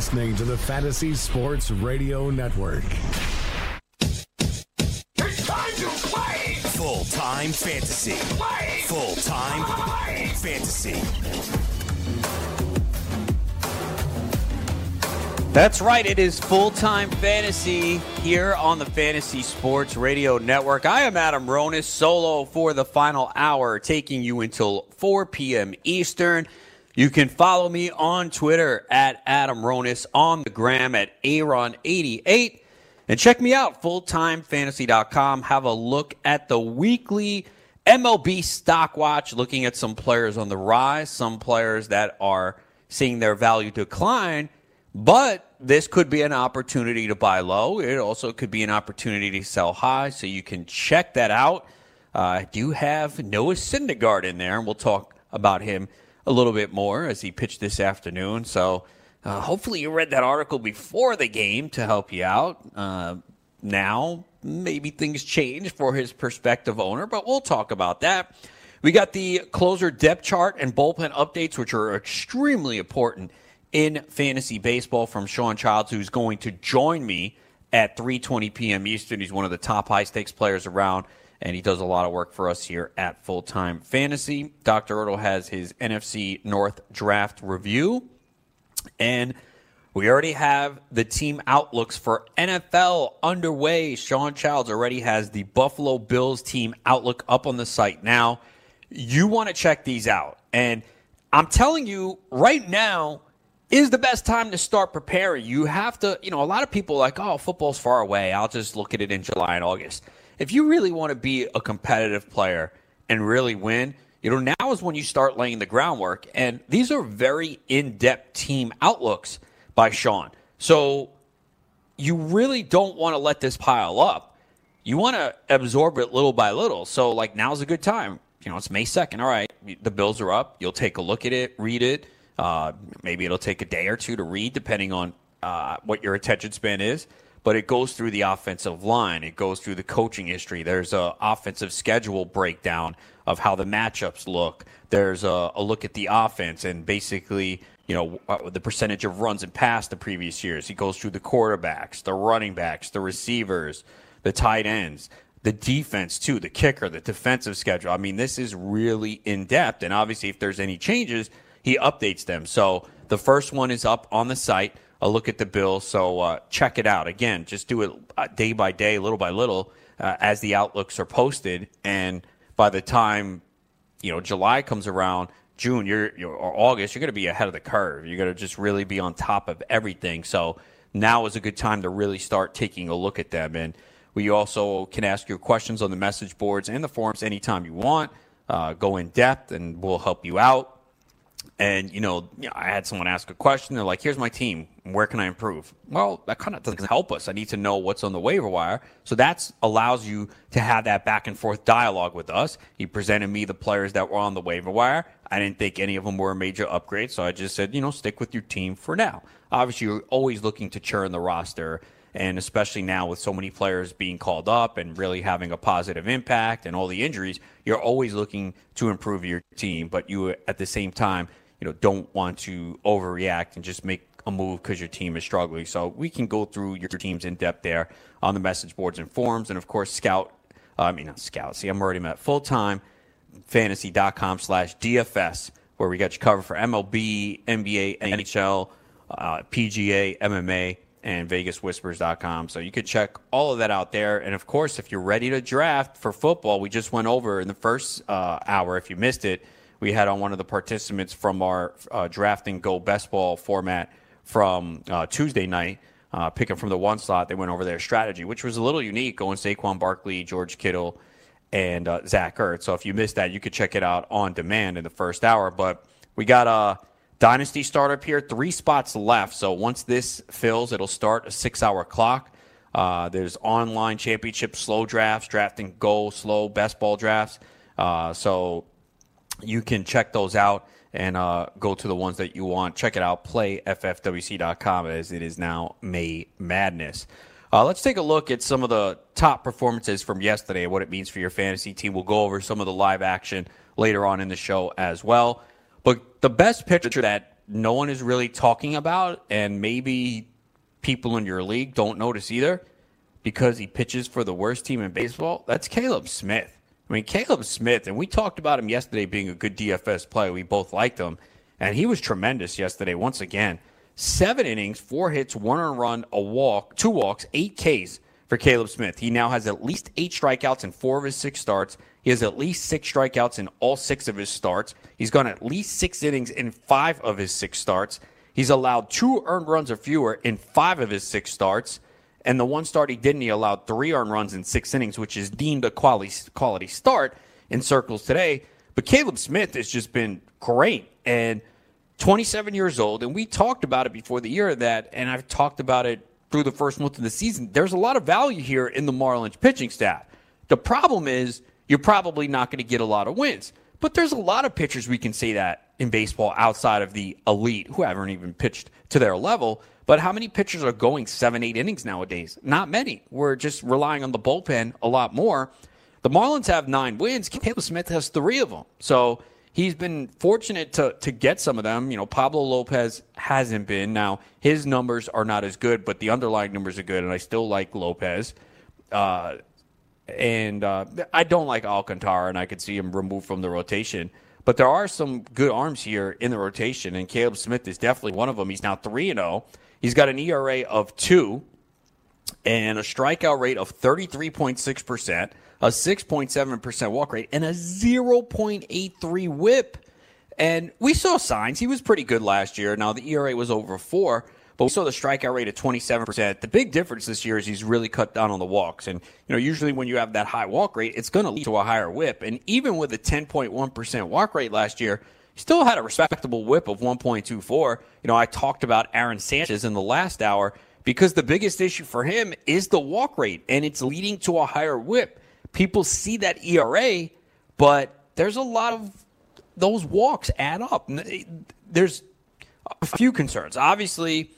You're listening to the Fantasy Sports Radio Network. It's time to play! Full time fantasy. Play! Full time fantasy. That's right. It is full time fantasy here on the Fantasy Sports Radio Network. I am Adam Ronis, solo for the final hour, taking you until 4 p.m. Eastern. You can follow me on Twitter at Adam Ronis, on the gram at Aaron88, and check me out, fulltimefantasy.com. Have a look at the weekly MLB stock watch, looking at some players on the rise, some players that are seeing their value decline. But this could be an opportunity to buy low. It also could be an opportunity to sell high. So you can check that out. Uh, I do have Noah Syndergaard in there, and we'll talk about him a little bit more as he pitched this afternoon. So uh, hopefully you read that article before the game to help you out. Uh, now, maybe things change for his prospective owner, but we'll talk about that. We got the closer depth chart and bullpen updates, which are extremely important in fantasy baseball from Sean Childs, who's going to join me at 3:20 p.m. Eastern. He's one of the top high stakes players around, and he does a lot of work for us here at Full Time Fantasy. Dr. Roto has his NFC North draft review, and we already have the team outlooks for NFL underway. Sean Childs already has the Buffalo Bills team outlook up on the site now. You want to check these out, and I'm telling you right now is the best time to start preparing. You have to, you know, a lot of people like, oh, football's far away. I'll just look at it in July and August. If you really want to be a competitive player and really win, you know, now is when you start laying the groundwork. And these are very in depth team outlooks by Sean. So you really don't want to let this pile up. You want to absorb it little by little. So, like, now's a good time. You know, it's May 2nd. All right, the Bills are up. You'll take a look at it, read it uh, maybe it'll take a day or two to read, depending on uh, what your attention span is. But it goes through the offensive line. It goes through the coaching history. There's a offensive schedule breakdown of how the matchups look. There's a, a look at the offense and basically, you know, uh, the percentage of runs and pass the previous years. He goes through the quarterbacks, the running backs, the receivers, the tight ends, the defense too, the kicker, the defensive schedule. I mean, this is really in depth. And obviously, if there's any changes, he updates them. So the first one is up on the site. A look at the bill. So uh, check it out. Again, just do it uh, day by day, little by little, uh, as the outlooks are posted. And by the time you know July comes around, June, you're, you're or August, you're going to be ahead of the curve. You're going to just really be on top of everything. So now is a good time to really start taking a look at them. And we also can ask your questions on the message boards and the forums anytime you want. Uh, go in depth, and we'll help you out. And you know, I had someone ask a question. They're like, "Here's my team. Where can I improve?" Well, that kind of doesn't help us. I need to know what's on the waiver wire. So that allows you to have that back and forth dialogue with us. He presented me the players that were on the waiver wire. I didn't think any of them were a major upgrade, so I just said, you know, stick with your team for now. Obviously, you're always looking to churn the roster and especially now with so many players being called up and really having a positive impact and all the injuries, you're always looking to improve your team. But you, at the same time, you know, don't want to overreact and just make a move because your team is struggling. So we can go through your teams in depth there on the message boards and forums, and of course, Scout. Uh, I mean, not Scout. See, I'm already at full time fantasy.com slash DFS, where we got you covered for MLB, NBA, NHL, uh, PGA, MMA, and VegasWhispers.com. So you could check all of that out there. And of course, if you're ready to draft for football, we just went over in the first uh, hour. If you missed it, we had on one of the participants from our uh, drafting go best ball format from uh, Tuesday night, uh, picking from the one slot. They went over their strategy, which was a little unique, going Saquon Barkley, George Kittle, and uh, Zach Ertz. So if you missed that, you could check it out on demand in the first hour. But we got a Dynasty startup here, three spots left. So once this fills, it'll start a six hour clock. Uh, there's online championship slow drafts, drafting goal, slow, best ball drafts. Uh, so you can check those out and uh, go to the ones that you want. Check it out, playffwc.com as it is now May Madness. Uh, let's take a look at some of the top performances from yesterday and what it means for your fantasy team. We'll go over some of the live action later on in the show as well. But the best pitcher that no one is really talking about, and maybe people in your league don't notice either, because he pitches for the worst team in baseball, that's Caleb Smith. I mean, Caleb Smith, and we talked about him yesterday being a good DFS player. We both liked him, and he was tremendous yesterday once again. Seven innings, four hits, one run, a walk, two walks, eight Ks for Caleb Smith. He now has at least eight strikeouts in four of his six starts. He has at least six strikeouts in all six of his starts. He's gone at least six innings in five of his six starts. He's allowed two earned runs or fewer in five of his six starts. And the one start he didn't, he allowed three earned runs in six innings, which is deemed a quality, quality start in circles today. But Caleb Smith has just been great. And 27 years old, and we talked about it before the year that, and I've talked about it through the first month of the season. There's a lot of value here in the Marlins pitching staff. The problem is you're probably not going to get a lot of wins. But there's a lot of pitchers we can say that in baseball outside of the elite who haven't even pitched to their level. But how many pitchers are going seven, eight innings nowadays? Not many. We're just relying on the bullpen a lot more. The Marlins have nine wins. Caleb Smith has three of them. So he's been fortunate to to get some of them. You know, Pablo Lopez hasn't been. Now his numbers are not as good, but the underlying numbers are good, and I still like Lopez. Uh, and uh, I don't like Alcantara, and I could see him removed from the rotation. But there are some good arms here in the rotation, and Caleb Smith is definitely one of them. He's now three and zero. Oh. He's got an ERA of two and a strikeout rate of thirty three point six percent a 6.7% walk rate, and a 0.83 whip. And we saw signs. He was pretty good last year. Now, the ERA was over four, but we saw the strikeout rate at 27%. The big difference this year is he's really cut down on the walks. And, you know, usually when you have that high walk rate, it's going to lead to a higher whip. And even with a 10.1% walk rate last year, still had a respectable whip of 1.24. You know, I talked about Aaron Sanchez in the last hour because the biggest issue for him is the walk rate, and it's leading to a higher whip people see that ERA, but there's a lot of those walks add up. Eh, there's a few concerns. Obviously,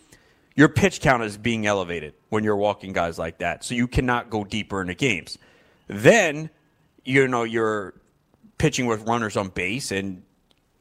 your pitch count is being elevated when you're walking guys like that, so you cannot go deeper into games. Then, you know, you're pitching with runners on base, and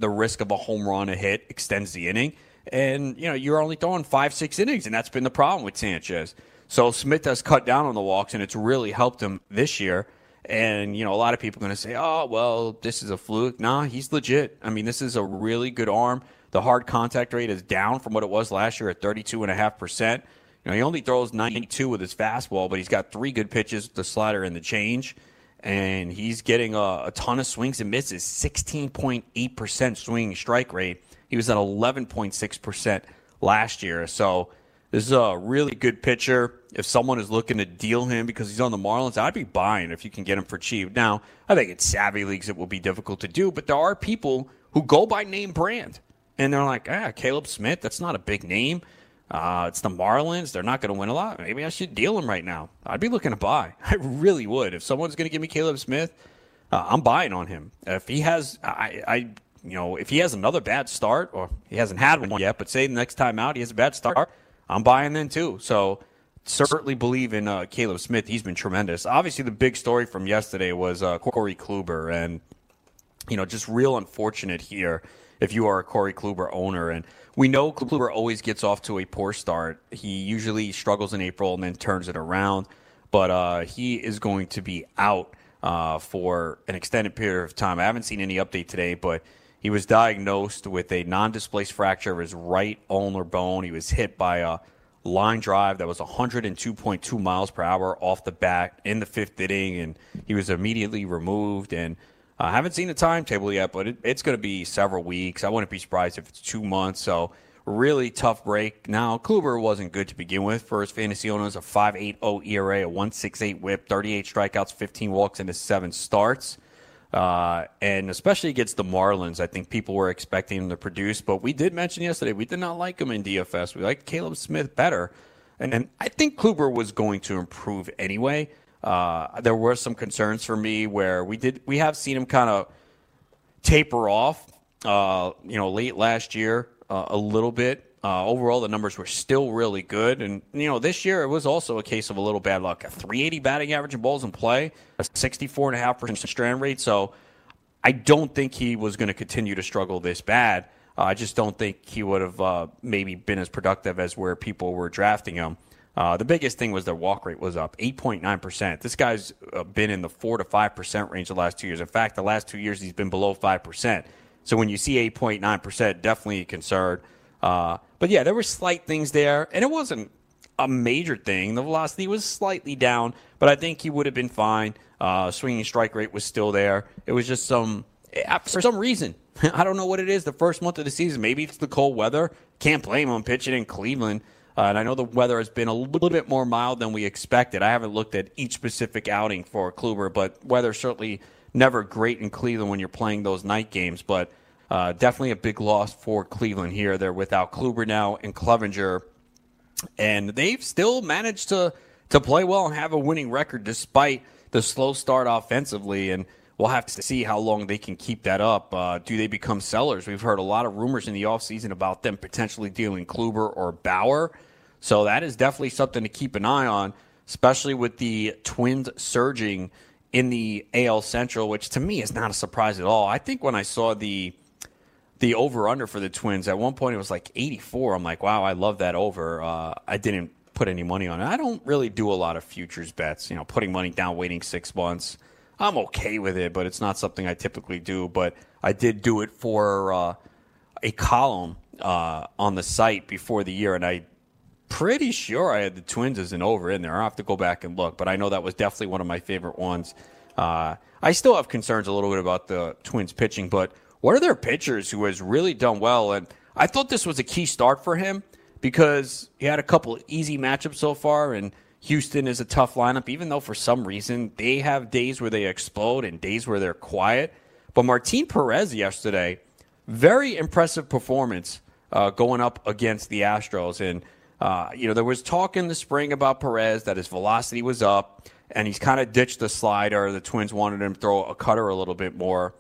the risk of a home run, a hit, extends the inning. And, you know, you're only throwing five, six innings, and that's been the problem with Sanchez. So Smith has cut down on the walks, and it's really helped him this year. And, you know, a lot of people are going to say, oh, well, this is a fluke. Nah, he's legit. I mean, this is a really good arm. The hard contact rate is down from what it was last year at 32.5%. You know, he only throws 92 with his fastball, but he's got three good pitches, the slider and the change. And he's getting a, a ton of swings and misses, 16.8% swing strike rate. He was at 11.6% last year. So, this is a really good pitcher. If someone is looking to deal him because he's on the Marlins, I'd be buying if you can get him for cheap. Now, I think in savvy leagues it will be difficult to do, but there are people who go by name brand. And they're like, ah, Caleb Smith, that's not a big name. Uh, it's the Marlins. They're not going to win a lot. Maybe I should deal him right now. I'd be looking to buy. I really would. If someone's going to give me Caleb Smith, uh, I'm buying on him. If he has, I, I, you know, if he has another bad start, or he hasn't had one yet, but say the next time out he has a bad start, I'm buying then too. So certainly believe in uh, Caleb Smith. He's been tremendous. Obviously, the big story from yesterday was uh, Corey Kluber, and you know, just real unfortunate here if you are a Corey Kluber owner. And we know Kluber always gets off to a poor start. He usually struggles in April and then turns it around. But uh, he is going to be out uh, for an extended period of time. I haven't seen any update today, but he was diagnosed with a non displaced fracture of his right ulnar bone. He was hit by a line drive that was 102.2 miles per hour off the bat in the fifth inning, and he was immediately removed. And I haven't seen the timetable yet, but it, it's going to be several weeks. I wouldn't be surprised if it's two months. So, really tough break. Now, Kluber wasn't good to begin with for his fantasy owners. A 5.80 ERA, a 1.68 WHIP, 38 strikeouts, 15 walks, into seven starts. Uh, and especially against the Marlins, I think people were expecting him to produce. But we did mention yesterday we did not like him in DFS. We liked Caleb Smith better. And, and I think Kluber was going to improve anyway. Uh, there were some concerns for me where we did we have seen him kind of taper off. Uh, you know, late last year uh, a little bit. Uh, overall, the numbers were still really good, and you know this year it was also a case of a little bad luck. A 380 batting average in balls in play, a 64 and a half percent strand rate. So I don't think he was going to continue to struggle this bad. I just don't think he would have uh, maybe been as productive as where people were drafting him. Uh, the biggest thing was their walk rate was up 8.9%. This guy's been in the 4 to 5% range the last two years. In fact, the last two years he's been below 5%. So when you see 8.9%, definitely a concern. Uh, but yeah, there were slight things there, and it wasn't a major thing. The velocity was slightly down, but I think he would have been fine. Uh, swinging strike rate was still there. It was just some, eh, for some reason, I don't know what it is. The first month of the season, maybe it's the cold weather. Can't blame him pitching in Cleveland. Uh, and I know the weather has been a little bit more mild than we expected. I haven't looked at each specific outing for Kluber, but weather certainly never great in Cleveland when you're playing those night games. But uh, definitely a big loss for Cleveland here. They're without Kluber now and Clevinger, and they've still managed to to play well and have a winning record despite the slow start offensively. And we'll have to see how long they can keep that up. Uh, do they become sellers? We've heard a lot of rumors in the offseason about them potentially dealing Kluber or Bauer. So that is definitely something to keep an eye on, especially with the Twins surging in the AL Central, which to me is not a surprise at all. I think when I saw the the over under for the Twins at one point it was like 84. I'm like, wow, I love that over. Uh, I didn't put any money on it. I don't really do a lot of futures bets. You know, putting money down, waiting six months. I'm okay with it, but it's not something I typically do. But I did do it for uh, a column uh, on the site before the year, and I pretty sure I had the Twins as an over in there. I have to go back and look, but I know that was definitely one of my favorite ones. Uh, I still have concerns a little bit about the Twins pitching, but what are their pitchers who has really done well? And I thought this was a key start for him because he had a couple easy matchups so far, and Houston is a tough lineup, even though for some reason they have days where they explode and days where they're quiet. But Martin Perez yesterday, very impressive performance uh, going up against the Astros. And uh, you know, there was talk in the spring about Perez that his velocity was up, and he's kind of ditched the slider. The Twins wanted him to throw a cutter a little bit more,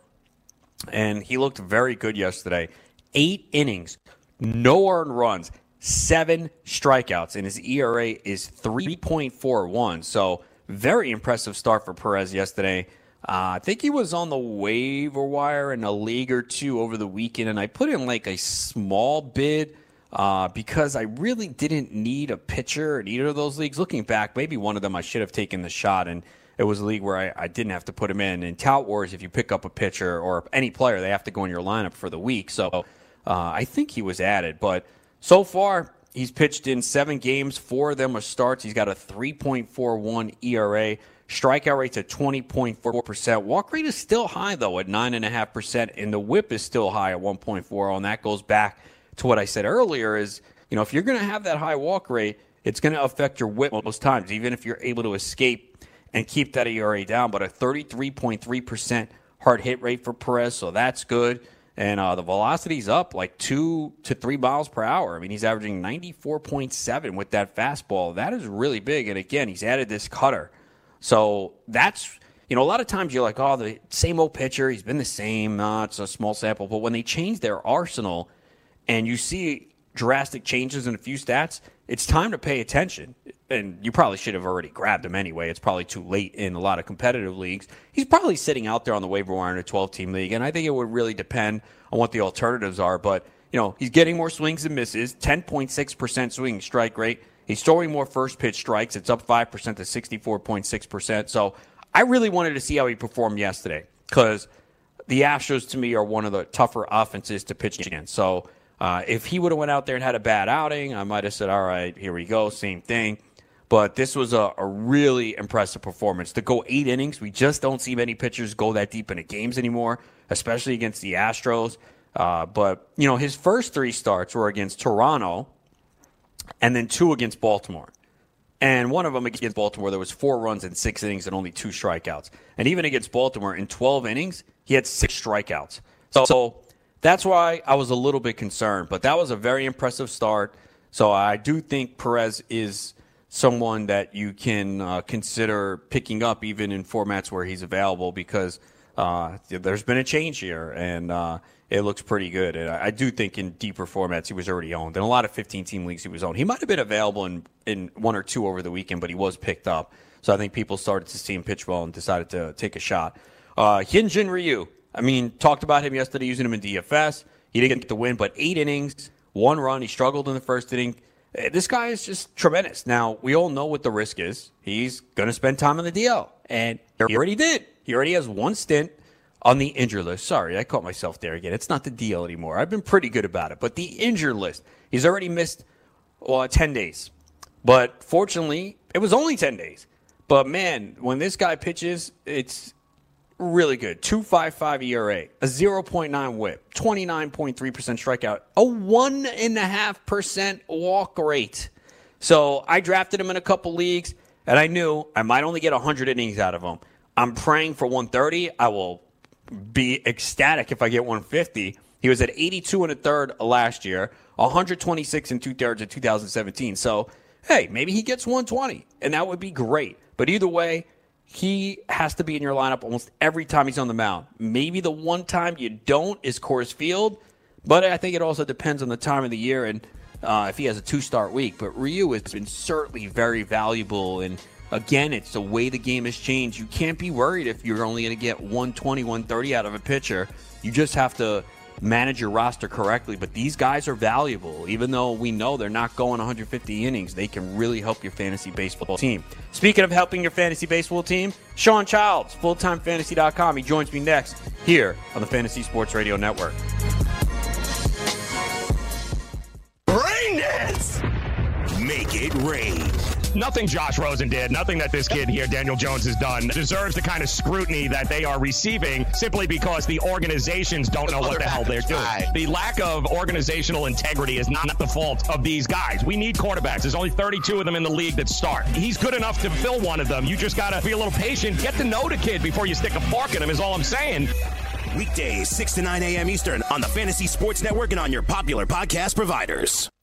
and he looked very good yesterday. Eight innings, no earned runs, seven strikeouts, and his ERA is 3.41. So, very impressive start for Perez yesterday. Uh, I think he was on the waiver wire in a league or two over the weekend, and I put in like a small bid uh, because I really didn't need a pitcher in either of those leagues. Looking back, maybe one of them I should have taken the shot, and it was a league where I, I didn't have to put him in. In Tout Wars, if you pick up a pitcher or any player, they have to go in your lineup for the week. So uh, I think he was added, but so far he's pitched in seven games, four of them are starts. He's got a 3.41 ERA. Strikeout rate's at 20.4%. Walk rate is still high, though, at 9.5%, and the whip is still high at 1.4, and that goes back – to what I said earlier is, you know, if you're going to have that high walk rate, it's going to affect your whip most times, even if you're able to escape and keep that ERA down. But a 33.3% hard hit rate for Perez, so that's good. And uh, the velocity's up like two to three miles per hour. I mean, he's averaging 94.7 with that fastball. That is really big. And again, he's added this cutter. So that's, you know, a lot of times you're like, oh, the same old pitcher. He's been the same. Uh, it's a small sample. But when they change their arsenal – and you see drastic changes in a few stats, it's time to pay attention. And you probably should have already grabbed him anyway. It's probably too late in a lot of competitive leagues. He's probably sitting out there on the waiver wire in a 12 team league. And I think it would really depend on what the alternatives are. But, you know, he's getting more swings and misses, 10.6% swing strike rate. He's throwing more first pitch strikes. It's up 5% to 64.6%. So I really wanted to see how he performed yesterday because the Astros, to me, are one of the tougher offenses to pitch against. So, uh, if he would have went out there and had a bad outing, I might have said, all right, here we go, same thing. But this was a, a, really impressive performance. To go eight innings, we just don't see many pitchers go that deep into games anymore, especially against the Astros. Uh, but, you know, his first three starts were against Toronto and then two against Baltimore. And one of them against Baltimore, there was four runs in six innings and only two strikeouts. And even against Baltimore, in 12 innings, he had six strikeouts. So, so that's why I was a little bit concerned. But that was a very impressive start. So I do think Perez is someone that you can uh, consider picking up even in formats where he's available because uh, there's been a change here and uh, it looks pretty good. And I, I, do think in deeper formats he was already owned. In a lot of 15 team leagues he was owned. He might have been available in, in one or two over the weekend, but he was picked up. So I think people started to see him pitch well and decided to take a shot. Uh, Hyunjin Ryu, I mean, talked about him yesterday using him in DFS. He didn't get the win, but eight innings, one run. He struggled in the first inning. Eh, this guy is just tremendous. Now, we all know what the risk is. He's going to spend time on the DL, and he already did. He already has one stint on the injured list. Sorry, I caught myself there again. It's not the DL anymore. I've been pretty good about it, but the injured list, he's already missed well, 10 days. But fortunately, it was only 10 days. But man, when this guy pitches, it's really good. 2.55 ERA, a 0.9 whip, 29.3% strikeout, a 1.5% walk rate. So I drafted him in a couple leagues, and I knew I might only get 100 innings out of him. I'm praying for 130. I will be ecstatic if I get 150. He was at 82 and a third last year, 126 and two thirds in 2017. So, hey, maybe he gets 120, and that would be great. But either way, he has to be in your lineup almost every time he's on the mound. Maybe the one time you don't is Coors Field, but I think it also depends on the time of the year and uh, if he has a two start week. But Ryu has been certainly very valuable. And again, it's the way the game has changed. You can't be worried if you're only going to get 120, 130 out of a pitcher. You just have to manage your roster correctly. But these guys are valuable. Even though we know they're not going 150 innings, they can really help your fantasy baseball team. Speaking of helping your fantasy baseball team, Sean Childs, fulltimefantasy.com. He joins me next here on the Fantasy Sports Radio Network. Rain dance! Make it rain nothing Josh Rosen did, nothing that this kid here, Daniel Jones, has done, deserves the kind of scrutiny that they are receiving simply because the organizations don't know what the hell they're doing. The lack of organizational integrity is not the fault of these guys. We need quarterbacks. There's only 32 of them in the league that start. He's good enough to fill one of them. You just got to be a little patient. Get to know the kid before you stick a fork in him, is all I'm saying. Weekdays, 6 to 9 a.m. Eastern on the Fantasy Sports Network and on your popular podcast providers.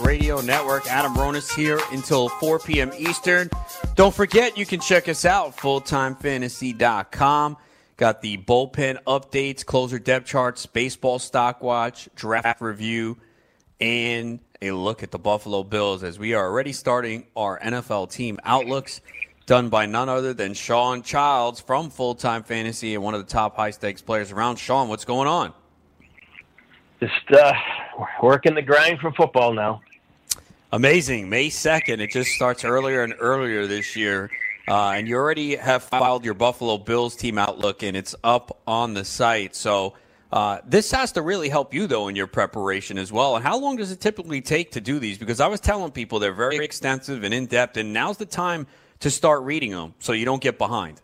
Radio Network. Adam Ronis here until 4 p.m. Eastern. Don't forget, you can check us out, fulltimefantasy.com. Got the bullpen updates, closer depth charts, baseball stock watch, draft review, and a look at the Buffalo Bills as we are already starting our NFL team outlooks done by none other than Sean Childs from Full Time Fantasy and one of the top high stakes players around. Sean, what's going on? Just uh, working the grind for football now. Amazing. May 2nd. It just starts earlier and earlier this year. Uh, and you already have filed your Buffalo Bills team outlook, and it's up on the site. So uh, this has to really help you, though, in your preparation as well. And how long does it typically take to do these? Because I was telling people they're very extensive and in depth, and now's the time to start reading them so you don't get behind.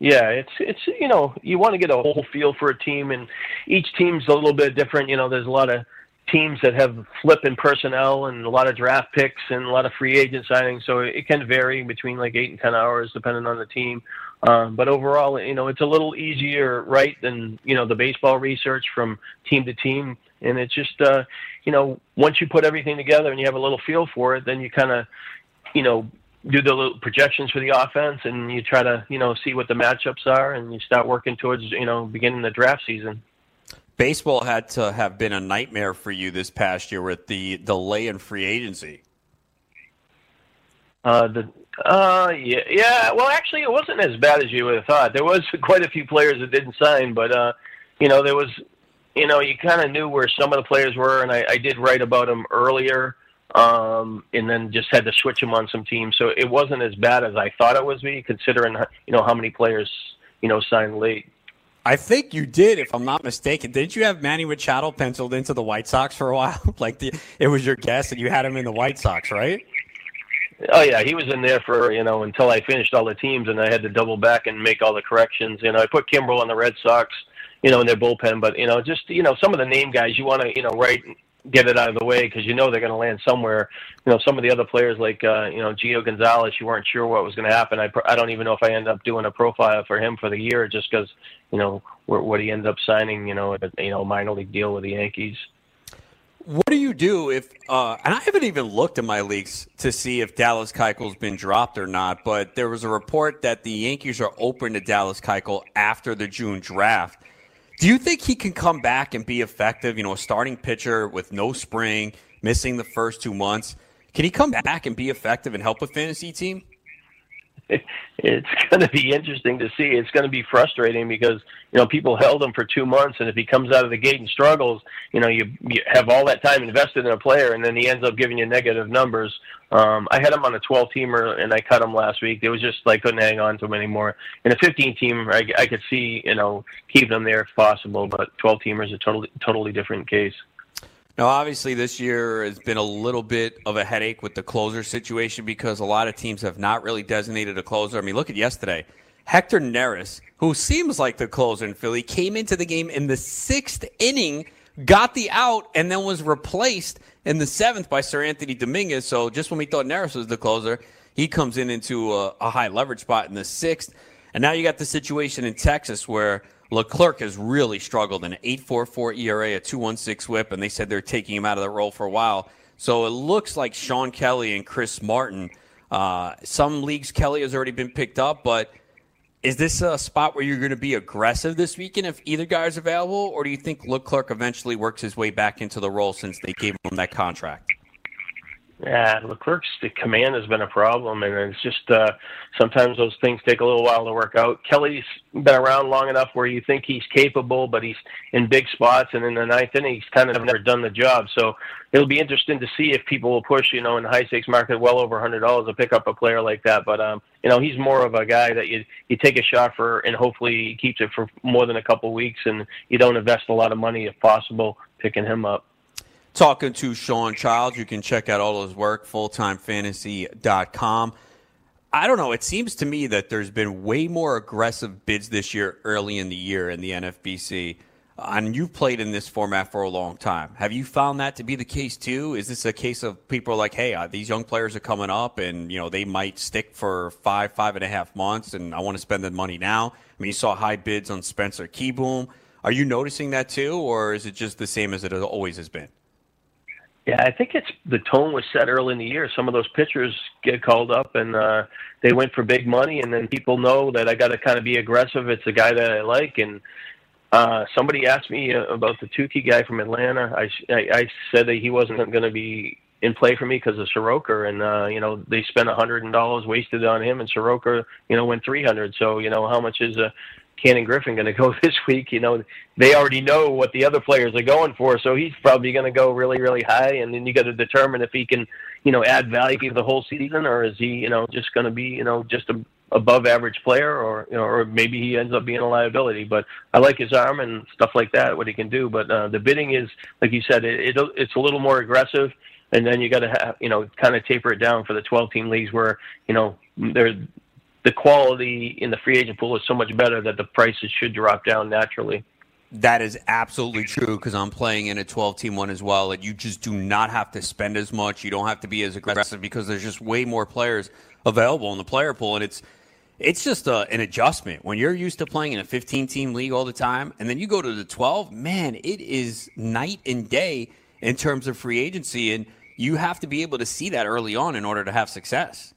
Yeah, it's it's you know you want to get a whole feel for a team, and each team's a little bit different. You know, there's a lot of teams that have flipping personnel and a lot of draft picks and a lot of free agent signings, so it can vary between like eight and ten hours depending on the team. Um, but overall, you know, it's a little easier, right, than you know the baseball research from team to team, and it's just uh, you know once you put everything together and you have a little feel for it, then you kind of you know do the little projections for the offense and you try to you know see what the matchups are and you start working towards you know beginning the draft season. Baseball had to have been a nightmare for you this past year with the delay in free agency. Uh the uh yeah yeah well actually it wasn't as bad as you would have thought. There was quite a few players that didn't sign but uh you know there was you know you kind of knew where some of the players were and I, I did write about them earlier um, and then just had to switch him on some teams. So it wasn't as bad as I thought it was be, considering you know how many players you know signed late. I think you did, if I'm not mistaken. Didn't you have Manny Machado penciled into the White Sox for a while? like the, it was your guess, and you had him in the White Sox, right? Oh yeah, he was in there for you know until I finished all the teams, and I had to double back and make all the corrections. You know, I put Kimbrel on the Red Sox, you know, in their bullpen, but you know, just you know, some of the name guys you want to you know write get it out of the way because you know they're going to land somewhere. You know, some of the other players like uh, you know Gio Gonzalez, you weren't sure what was going to happen. I I don't even know if I end up doing a profile for him for the year just because you know what he ends up signing. You know, a, you know minor league deal with the Yankees. What do you do if? Uh, and I haven't even looked at my leaks to see if Dallas Keuchel's been dropped or not. But there was a report that the Yankees are open to Dallas Keuchel after the June draft. Do you think he can come back and be effective? You know, a starting pitcher with no spring, missing the first two months. Can he come back and be effective and help a fantasy team? It's going to be interesting to see. It's going to be frustrating because you know people held him for two months, and if he comes out of the gate and struggles, you know you, you have all that time invested in a player, and then he ends up giving you negative numbers. Um, I had him on a 12 teamer, and I cut him last week. It was just like couldn't hang on to him anymore. In a 15 team, I, I could see you know keeping him there if possible, but 12 teamer is a totally totally different case. Now, obviously, this year has been a little bit of a headache with the closer situation because a lot of teams have not really designated a closer. I mean, look at yesterday. Hector Neris, who seems like the closer in Philly, came into the game in the sixth inning, got the out, and then was replaced in the seventh by Seranthony Dominguez. So just when we thought Neris was the closer, he comes in into a, a high leverage spot in the sixth. And now you got the situation in Texas where – Leclerc has really struggled an 8.44 ERA, a 2.16 WHIP, and they said they're taking him out of the role for a while. So it looks like Shawn Kelley and Chris Martin. Uh, some leagues Kelley has already been picked up, but is this a spot where you're going to be aggressive this weekend if either guy is available, or do you think Leclerc eventually works his way back into the role since they gave him that contract? Yeah, Leclerc's the command has been a problem, and it's just uh, sometimes those things take a little while to work out. Kelley's been around long enough where you think he's capable, but he's in big spots, and in the ninth inning, he's kind of never done the job. So it'll be interesting to see if people will push, you know, in the high stakes market, well over hundred dollars to pick up a player like that. But um, you know, he's more of a guy that you you take a shot for, and hopefully he keeps it for more than a couple weeks, and you don't invest a lot of money if possible picking him up talking to Sean Childs. You can check out all his work, fulltimefantasy.com. I don't know. It seems to me that there's been way more aggressive bids this year, early in the year in the NFBC. And you've played in this format for a long time. Have you found that to be the case too? Is this a case of people like, hey, uh, these young players are coming up and, you know, they might stick for five, five and a half months and I want to spend the money now? I mean, you saw high bids on Spencer Kieboom. Are you noticing that too, or is it just the same as it always has been? Yeah, I think it's the tone was set early in the year. Some of those pitchers get called up and uh, they went for big money, and then people know that I got to kind of be aggressive. It's a guy that I like, and uh, somebody asked me uh, about the Touki guy from Atlanta. I, I, I said that he wasn't going to be in play for me because of Soroka, and uh, you know they spent a hundred dollars wasted on him, and Soroka, you know, went three hundred. So you know how much is a Cannon Griffin going to go this week? You know, they already know what the other players are going for, so he's probably going to go really, really high, and then you got to determine if he can, you know, add value the whole season, or is he, you know, just going to be, you know, just a above average player, or you know, or maybe he ends up being a liability. But I like his arm and stuff like that, what he can do. But uh, the bidding is, like you said, it, it it's a little more aggressive, and then you got to have, you know, kind of taper it down for the 12 team leagues where you know there's the quality in the free agent pool is so much better that the prices should drop down naturally. That is absolutely true because I'm playing in a 12 team one as well. And you just do not have to spend as much. You don't have to be as aggressive because there's just way more players available in the player pool. And it's it's just a, an adjustment when you're used to playing in a 15 team league all the time and then you go to the 12 man it is night and day in terms of free agency and you have to be able to see that early on in order to have success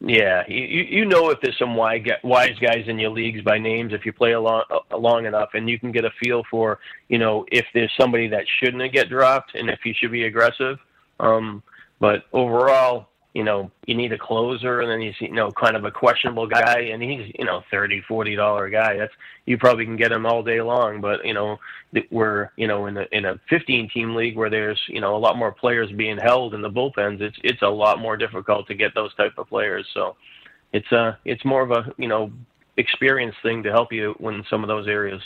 yeah you, you know if there's some wise guys in your leagues by names if you play along long enough and you can get a feel for you know if there's somebody that shouldn't get dropped and if you should be aggressive. Um, but overall you know, you need a closer, and then he's, you know, kind of a questionable guy, and he's, you know, thirty, forty dollar guy. That's you probably can get him all day long. But you know, we're, you know, in a in a fifteen team league where there's, you know, a lot more players being held in the bullpens. It's it's a lot more difficult to get those type of players. So, it's uh it's more of a you know experience thing to help you in some of those areas.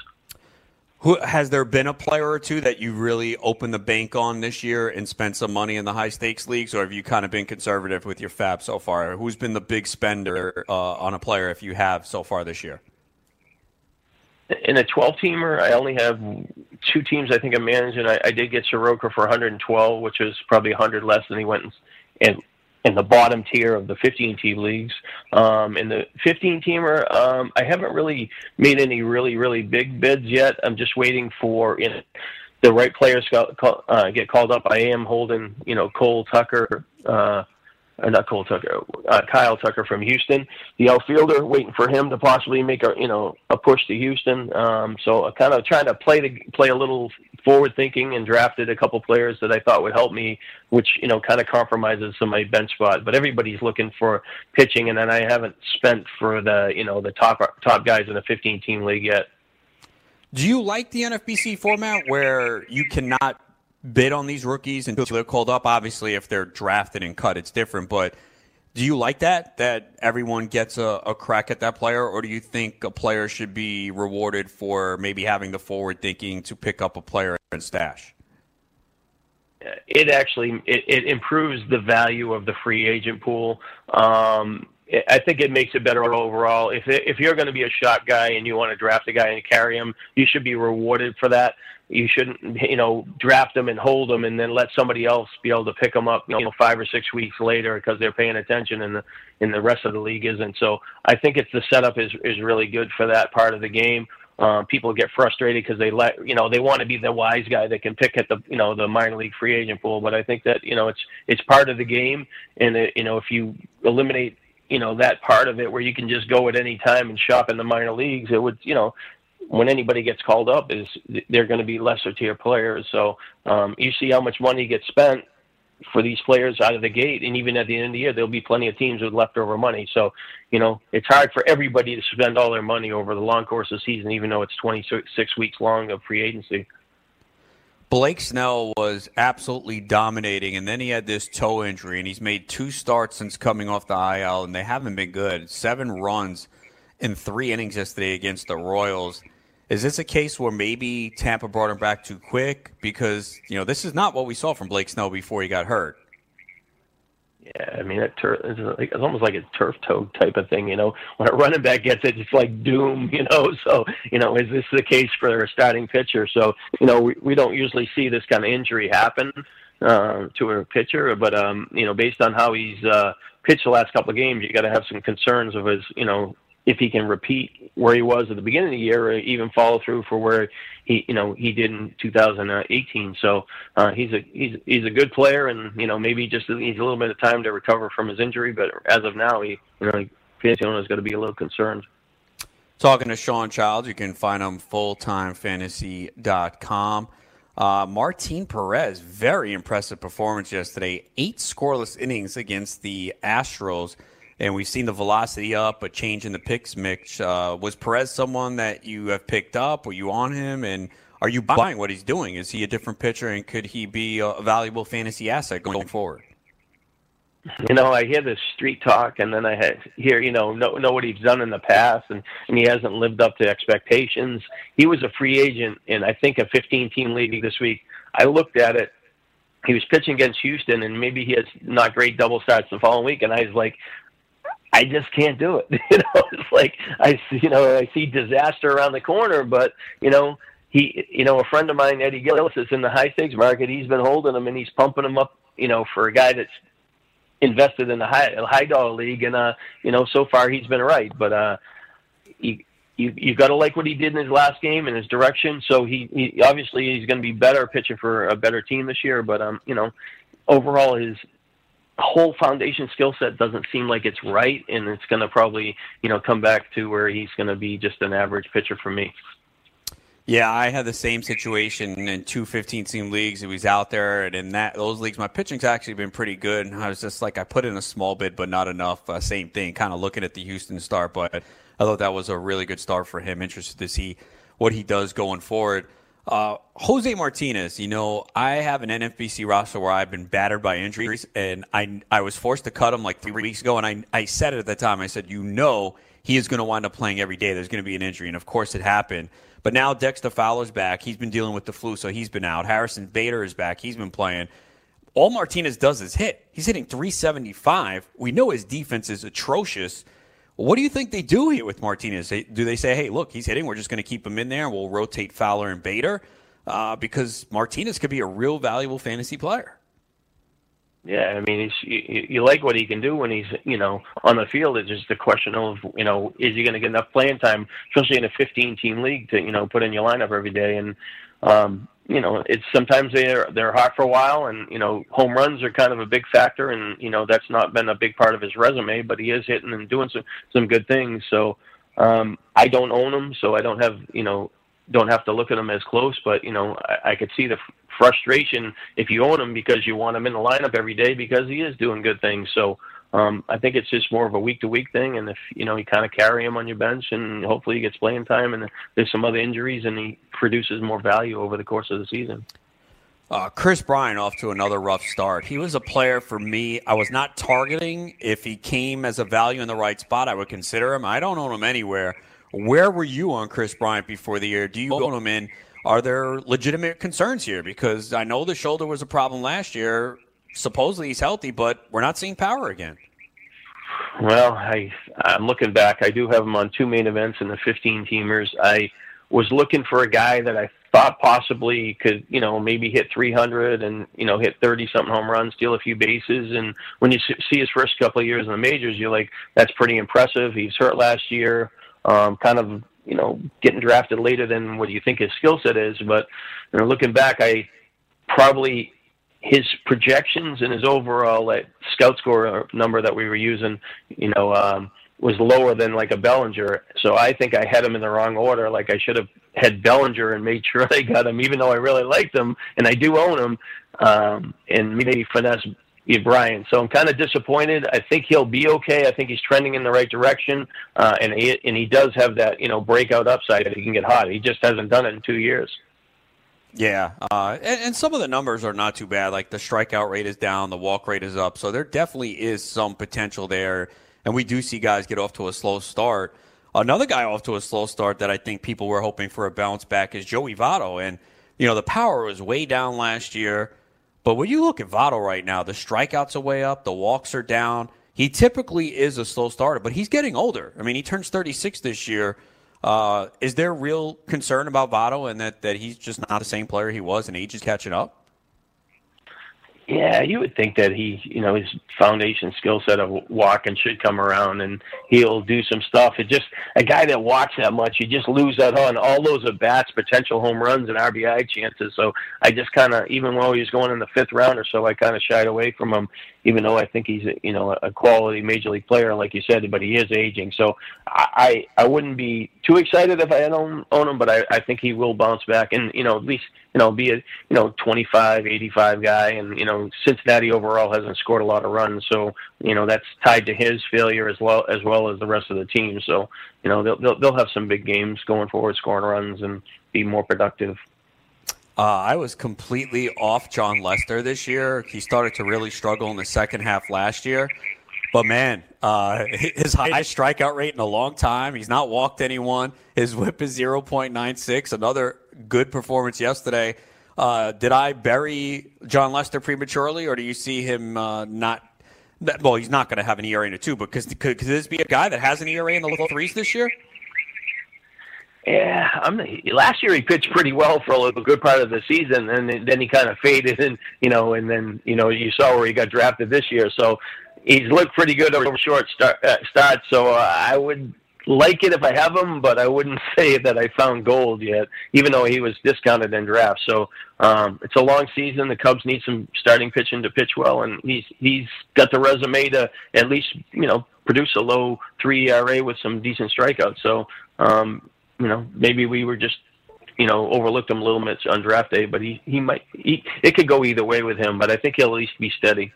Who has there been a player or two that you really opened the bank on this year and spent some money in the high stakes leagues, or have you kind of been conservative with your FAAB so far? Who's been the big spender uh, on a player if you have so far this year? In a 12 teamer, I only have two teams I think I'm managing. I, I did get Soroka for 112, which is probably 100 less than he went and in the bottom tier of the 15 team leagues. Um, in the 15 teamer, um, I haven't really made any really, really big bids yet. I'm just waiting for you know, the right players call, uh, get called up. I am holding, you know, Cole Tucker, uh, uh, not Cole Tucker, uh, Kyle Tucker from Houston, the outfielder, waiting for him to possibly make a you know a push to Houston. Um, so I kind of trying to play the play a little forward thinking and drafted a couple players that I thought would help me, which you know kind of compromises some of my bench spot. But everybody's looking for pitching, and then I haven't spent for the you know the top top guys in the 15 team league yet. Do you like the NFBC format where you cannot bid on these rookies until they're called up. Obviously, if they're drafted and cut, it's different. But do you like that? That everyone gets a, a, crack at that player, or do you think a player should be rewarded for maybe having the forward thinking to pick up a player and stash? It actually it, it improves the value of the free agent pool. Um, I think it makes it better overall. If if you're going to be a shot guy and you want to draft a guy and carry him, you should be rewarded for that you shouldn't you know draft them and hold them and then let somebody else be able to pick them up you know five or six weeks later because they're paying attention and the and the rest of the league isn't. So i think it's the setup is is really good for that part of the game. Um, people get frustrated because they let you know they want to be the wise guy that can pick at the you know the minor league free agent pool. But i think that you know it's it's part of the game. And it, you know if you eliminate you know that part of it where you can just go at any time and shop in the minor leagues it would you know when anybody gets called up is they're going to be lesser tier players. So um, you see how much money gets spent for these players out of the gate, and even at the end of the year, there'll be plenty of teams with leftover money. So you know it's hard for everybody to spend all their money over the long course of the season, even though it's 26 weeks long of free agency. Blake Snell was absolutely dominating, and then he had this toe injury, and he's made two starts since coming off the IL, and they haven't been good. Seven runs in three innings yesterday against the Royals. Is this a case where maybe Tampa brought him back too quick? Because, you know, this is not what we saw from Blake Snell before he got hurt. Yeah, I mean, it tur- it's, like, it's almost like a turf toe type of thing, you know. When a running back gets it, it's like doom, you know. So, you know, is this the case for a starting pitcher? So, you know, we, we don't usually see this kind of injury happen uh, to a pitcher, but um, you know, based on how he's uh, pitched the last couple of games, you got to have some concerns of his, you know, if he can repeat where he was at the beginning of the year, or even follow through for where he, you know, he did in 2018. So uh, he's a he's he's a good player, and you know maybe just needs a little bit of time to recover from his injury. But as of now, he you know owner is going to be a little concerned. Talking to Sean Childs, you can find him fulltimefantasy.com. Uh, Martin Perez, very impressive performance yesterday. Eight scoreless innings against the Astros and we've seen the velocity up, a change in the pitch mix. Uh, was Perez someone that you have picked up? Were you on him? And are you buying what he's doing? Is he a different pitcher, and could he be a valuable fantasy asset going forward? you know, I hear this street talk, and then I hear, you know, know, know what he's done in the past, and and he hasn't lived up to expectations. He was a free agent in I think a 15-team league this week. I looked at it. He was pitching against Houston, and maybe he has not great double starts the following week, and I was like, I just can't do it. you know, it's like I, see, you know, I see disaster around the corner, but you know, he, you know, a friend of mine, Eddie Gillis, is in the high stakes market. He's been holding him, and he's pumping him up, you know, for a guy that's invested in the high high dollar league, and uh, you know, so far he's been right. But uh, he, you you've got to like what he did in his last game and his direction. So he, he obviously he's going to be better pitching for a better team this year. But um, you know, overall his whole foundation skill set doesn't seem like it's right, and it's going to probably you know come back to where he's going to be just an average pitcher for me. Yeah, I had the same situation in two 15 team leagues. He was out there, and in that those leagues, my pitching's actually been pretty good. And I was just like, I put in a small bid, but not enough. Uh, same thing, kind of looking at the Houston start, but I thought that was a really good start for him. Interested to see what he does going forward. Uh, Jose Martinez, you know, I have an NFBC roster where I've been battered by injuries, and I I was forced to cut him like three weeks ago, and I I said it at the time. I said, you know, he is going to wind up playing every day. There's going to be an injury, and of course, it happened. But now Dexter Fowler's back. He's been dealing with the flu, so he's been out. Harrison Bader is back. He's been playing. All Martinez does is hit. He's hitting 375. We know his defense is atrocious. What do you think they do here with Martinez? Do they say, hey, look, he's hitting. We're just going to keep him in there we'll rotate Fowler and Bader? Uh, because Martinez could be a real valuable fantasy player. Yeah, I mean, you, you like what he can do when he's, you know, on the field. It's just a question of, you know, is he going to get enough playing time, especially in a 15-team league, to, you know, put in your lineup every day. And, um, you know, it's sometimes they're they're hot for a while, and you know, home runs are kind of a big factor, and you know, that's not been a big part of his resume, but he is hitting and doing some some good things. So, um, I don't own him, so I don't have, you know, don't have to look at him as close, but you know, I, I could see the frustration if you own him because you want him in the lineup every day because he is doing good things. So um, I think it's just more of a week to week thing, and if you know you kind of carry him on your bench, and hopefully he gets playing time, and there's some other injuries, and he produces more value over the course of the season. Uh, Kris Bryant off to another rough start. He was a player for me. I was not targeting. If he came as a value in the right spot, I would consider him. I don't own him anywhere. Where were you on Kris Bryant before the year? Do you own him in? Are there legitimate concerns here? Because I know the shoulder was a problem last year. Supposedly he's healthy, but we're not seeing power again. Well, I I'm looking back. I do have him on two main events in the 15 teamers. I was looking for a guy that I thought possibly could, you know, maybe hit 300 and you know hit 30 something home runs, steal a few bases. And when you see his first couple of years in the majors, you're like, that's pretty impressive. He's hurt last year um, kind of you know getting drafted later than what you think his skill set is. But you know, looking back, I probably his projections and his overall like, scout score number that we were using, you know, um, was lower than like a Bellinger. So I think I had him in the wrong order. Like I should have had Bellinger and made sure I got him, even though I really liked him and I do own him. Um, and maybe finesse Brian. So I'm kind of disappointed. I think he'll be okay. I think he's trending in the right direction, uh, and he and he does have that you know breakout upside that he can get hot. He just hasn't done it in two years. Yeah, uh, and, and, some of the numbers are not too bad. Like the strikeout rate is down, the walk rate is up, so there definitely is some potential there. And we do see guys get off to a slow start. Another guy off to a slow start that I think people were hoping for a bounce back is Joey Votto, and you know the power was way down last year. But when you look at Votto right now, the strikeouts are way up, the walks are down. He typically is a slow starter, but he's getting older. I mean, he turns 36 this year. Uh, is there real concern about Votto and that, that he's just not the same player he was and age is catching up? Yeah, you would think that he, you know, his foundation skill set of walking should come around and he'll do some stuff. It just a guy that walks that much, you just lose out on all those at bats, potential home runs and RBI chances. So I just kind of, even while he was going in the fifth round or so, I kind of shied away from him even though I think he's you know a quality major league player, like you said, but he is aging. So I I wouldn't be too excited if I own, own him, but I, I think he will bounce back and you know at least you know be a you know 25, 85 guy. And you know Cincinnati overall hasn't scored a lot of runs, so you know that's tied to his failure as well as well as the rest of the team. So you know they'll they'll, they'll have some big games going forward, scoring runs and be more productive. Uh, I was completely off Jon Lester this year. He started to really struggle in the second half last year. But man, uh, his highest strikeout rate in a long time. He's not walked anyone. His whip is 0.96. Another good performance yesterday. Uh, did I bury Jon Lester prematurely, or do you see him uh, not? Well, he's not going to have an ERA in a two, but could, could this be a guy that has an ERA in the low threes this year? Yeah, I'm. Last year he pitched pretty well for a good part of the season, and then he kind of faded, and you know, and then you know you saw where he got drafted this year. So he's looked pretty good over short start. Uh, start so uh, I would like it if I have him, but I wouldn't say that I found gold yet, even though he was discounted in draft. So um, it's a long season. The Cubs need some starting pitching to pitch well, and he's he's got the resume to at least you know produce a low three ERA with some decent strikeouts. So um, you know, maybe we were just, you know, overlooked him a little bit on draft day, but he, he might, he, it could go either way with him, but I think he'll at least be steady.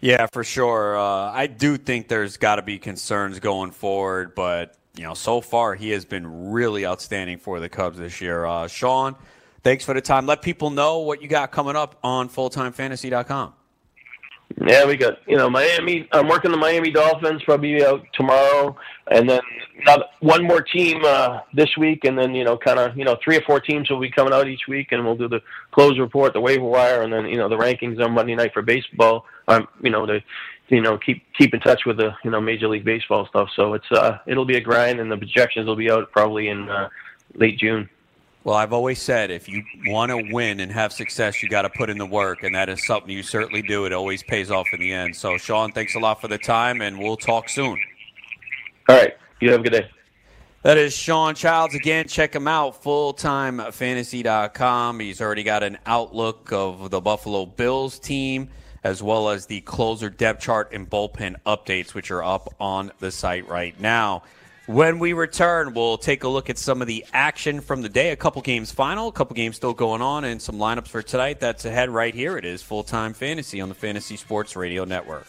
Yeah, for sure. Uh, I do think there's got to be concerns going forward, but, you know, so far he has been really outstanding for the Cubs this year. Uh, Shawn, thanks for the time. Let people know what you got coming up on fulltimefantasy.com. Yeah, we got you know Miami. I'm working the Miami Dolphins probably out tomorrow, and then not one more team uh, this week, and then you know kind of you know three or four teams will be coming out each week, and we'll do the close report, the waiver wire, and then you know the rankings on Monday night for baseball. Um, you know to you know keep keep in touch with the you know Major League Baseball stuff. So it's uh it'll be a grind, and the projections will be out probably in uh, late June. Well, I've always said if you want to win and have success, you got to put in the work, and that is something you certainly do. It always pays off in the end. So, Shawn, thanks a lot for the time, and we'll talk soon. All right. You have a good day. That is Shawn Childs. Again, check him out, fulltimefantasy.com. He's already got an outlook of the Buffalo Bills team, as well as the closer depth chart and bullpen updates, which are up on the site right now. When we return, we'll take a look at some of the action from the day. A couple games final, a couple games still going on, and some lineups for tonight. That's ahead right here. It is full time fantasy on the Fantasy Sports Radio Network.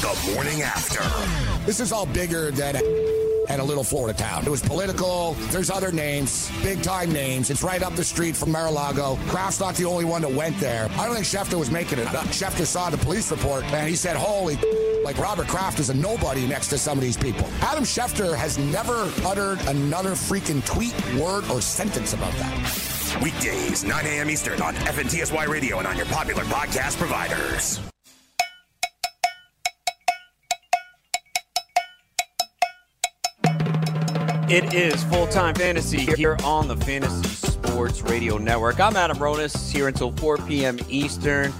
The morning after. This is all bigger than and a little Florida town. It was political. There's other names, big time names. It's right up the street from Mar-a-Lago. Kraft's not the only one that went there. I don't think Schefter was making it. Schefter saw the police report and he said, holy like Robert Kraft is a nobody next to some of these people. Adam Schefter has never uttered another freaking tweet, word, or sentence about that. Weekdays, 9 a.m. Eastern on FNTSY Radio and on your popular podcast providers. It is full time fantasy here on the Fantasy Sports Radio Network. I'm Adam Ronis here until 4 p.m. Eastern.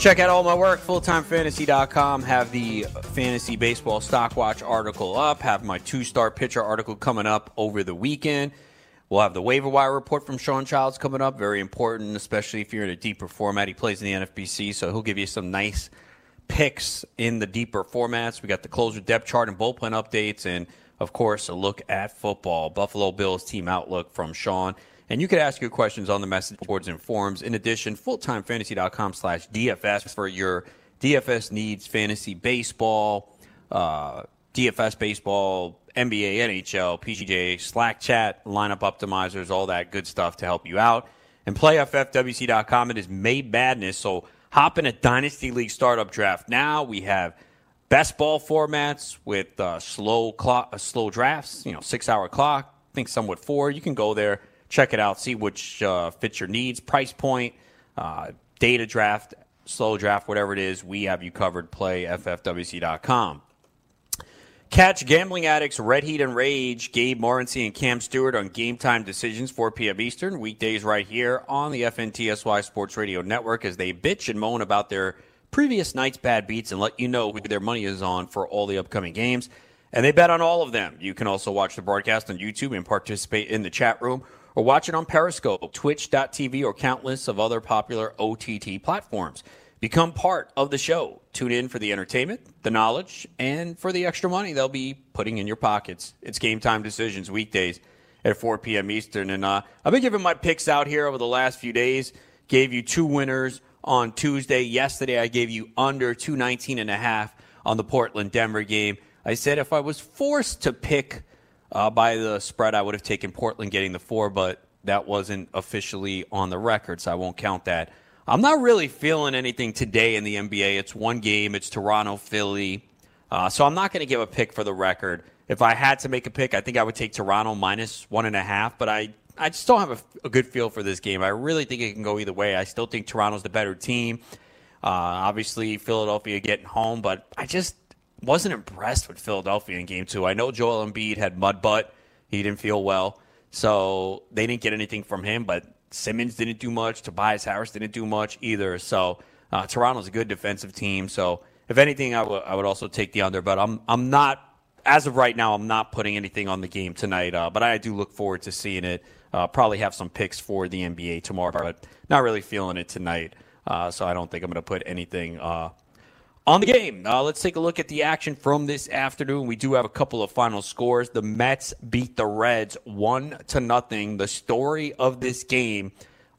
Check out all my work, fulltimefantasy.com. Have the fantasy baseball stock watch article up. Have my two star pitcher article coming up over the weekend. We'll have the waiver wire report from Shawn Childs coming up. Very important, especially if you're in a deeper format. He plays in the NFBC, so he'll give you some nice picks in the deeper formats. We got the closer depth chart and bullpen updates, and of course, a look at football. Buffalo Bills team outlook from Shawn. And you could ask your questions on the message boards and forums. In addition, fulltimefantasy.com slash DFS for your DFS needs, fantasy baseball, uh, DFS baseball, NBA, NHL, PGA, Slack chat, lineup optimizers, all that good stuff to help you out. And playffwc.com. It is May Madness, so hop in a Dynasty League startup draft now. We have best ball formats with uh, slow clock, uh, slow drafts. You know, six hour clock. I think some somewhat four. You can go there, check it out, see which uh, fits your needs, price point, uh, data draft, slow draft, whatever it is. We have you covered. PlayFFWC.com. Catch Gambling Addicts Red Heat and Rage, Gabe Morency and Cam Stewart on Game Time Decisions, 4 p.m. Eastern, weekdays right here on the FNTSY Sports Radio Network as they bitch and moan about their previous night's bad beats and let you know who their money is on for all the upcoming games. And they bet on all of them. You can also watch the broadcast on YouTube and participate in the chat room or watch it on Periscope, Twitch.tv, or countless of other popular OTT platforms. Become part of the show. Tune in for the entertainment, the knowledge, and for the extra money they'll be putting in your pockets. It's game time decisions weekdays at 4 p.m. Eastern. And uh, I've been giving my picks out here over the last few days. Gave you two winners on Tuesday. Yesterday, I gave you under 219 and a half on the Portland Denver game. I said if I was forced to pick uh, by the spread, I would have taken Portland getting the four, but that wasn't officially on the record, so I won't count that. I'm not really feeling anything today in the NBA. It's one game. It's Toronto, Philly. Uh, so I'm not going to give a pick for the record. If I had to make a pick, I think I would take Toronto minus one and a half. But I, I just don't have a, a good feel for this game. I really think it can go either way. I still think Toronto's the better team. Uh, obviously, Philadelphia getting home, but I just wasn't impressed with Philadelphia in game two. I know Joel Embiid had mud butt. He didn't feel well. So they didn't get anything from him, but Simmons didn't do much. Tobias Harris didn't do much either. So uh, Toronto's a good defensive team. So if anything, I, w- I would also take the under. But I'm I'm not as of right now. I'm not putting anything on the game tonight. Uh, but I do look forward to seeing it. Uh, probably have some picks for the NBA tomorrow, but not really feeling it tonight. Uh, so I don't think I'm going to put anything uh, on the game, uh, let's take a look at the action from this afternoon. We do have a couple of final scores. The Mets beat the Reds one to nothing. The story of this game,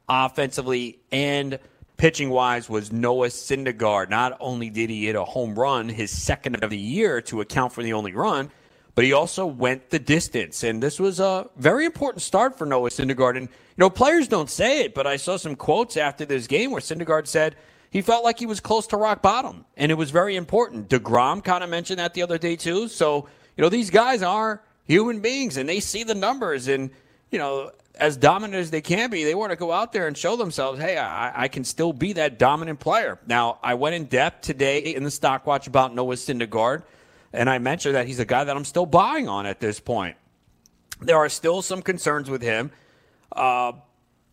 offensively and pitching wise, was Noah Syndergaard. Not only did he hit a home run, his second of the year to account for the only run, but he also went the distance. And this was a very important start for Noah Syndergaard. And you know, players don't say it, but I saw some quotes after this game where Syndergaard said he felt like he was close to rock bottom, and it was very important. DeGrom kind of mentioned that the other day, too. So, you know, these guys are human beings, and they see the numbers, and, you know, as dominant as they can be, they want to go out there and show themselves, hey, I, I, can still be that dominant player. Now, I went in depth today in the stock watch about Noah Syndergaard, and I mentioned that he's a guy that I'm still buying on at this point. There are still some concerns with him. Uh,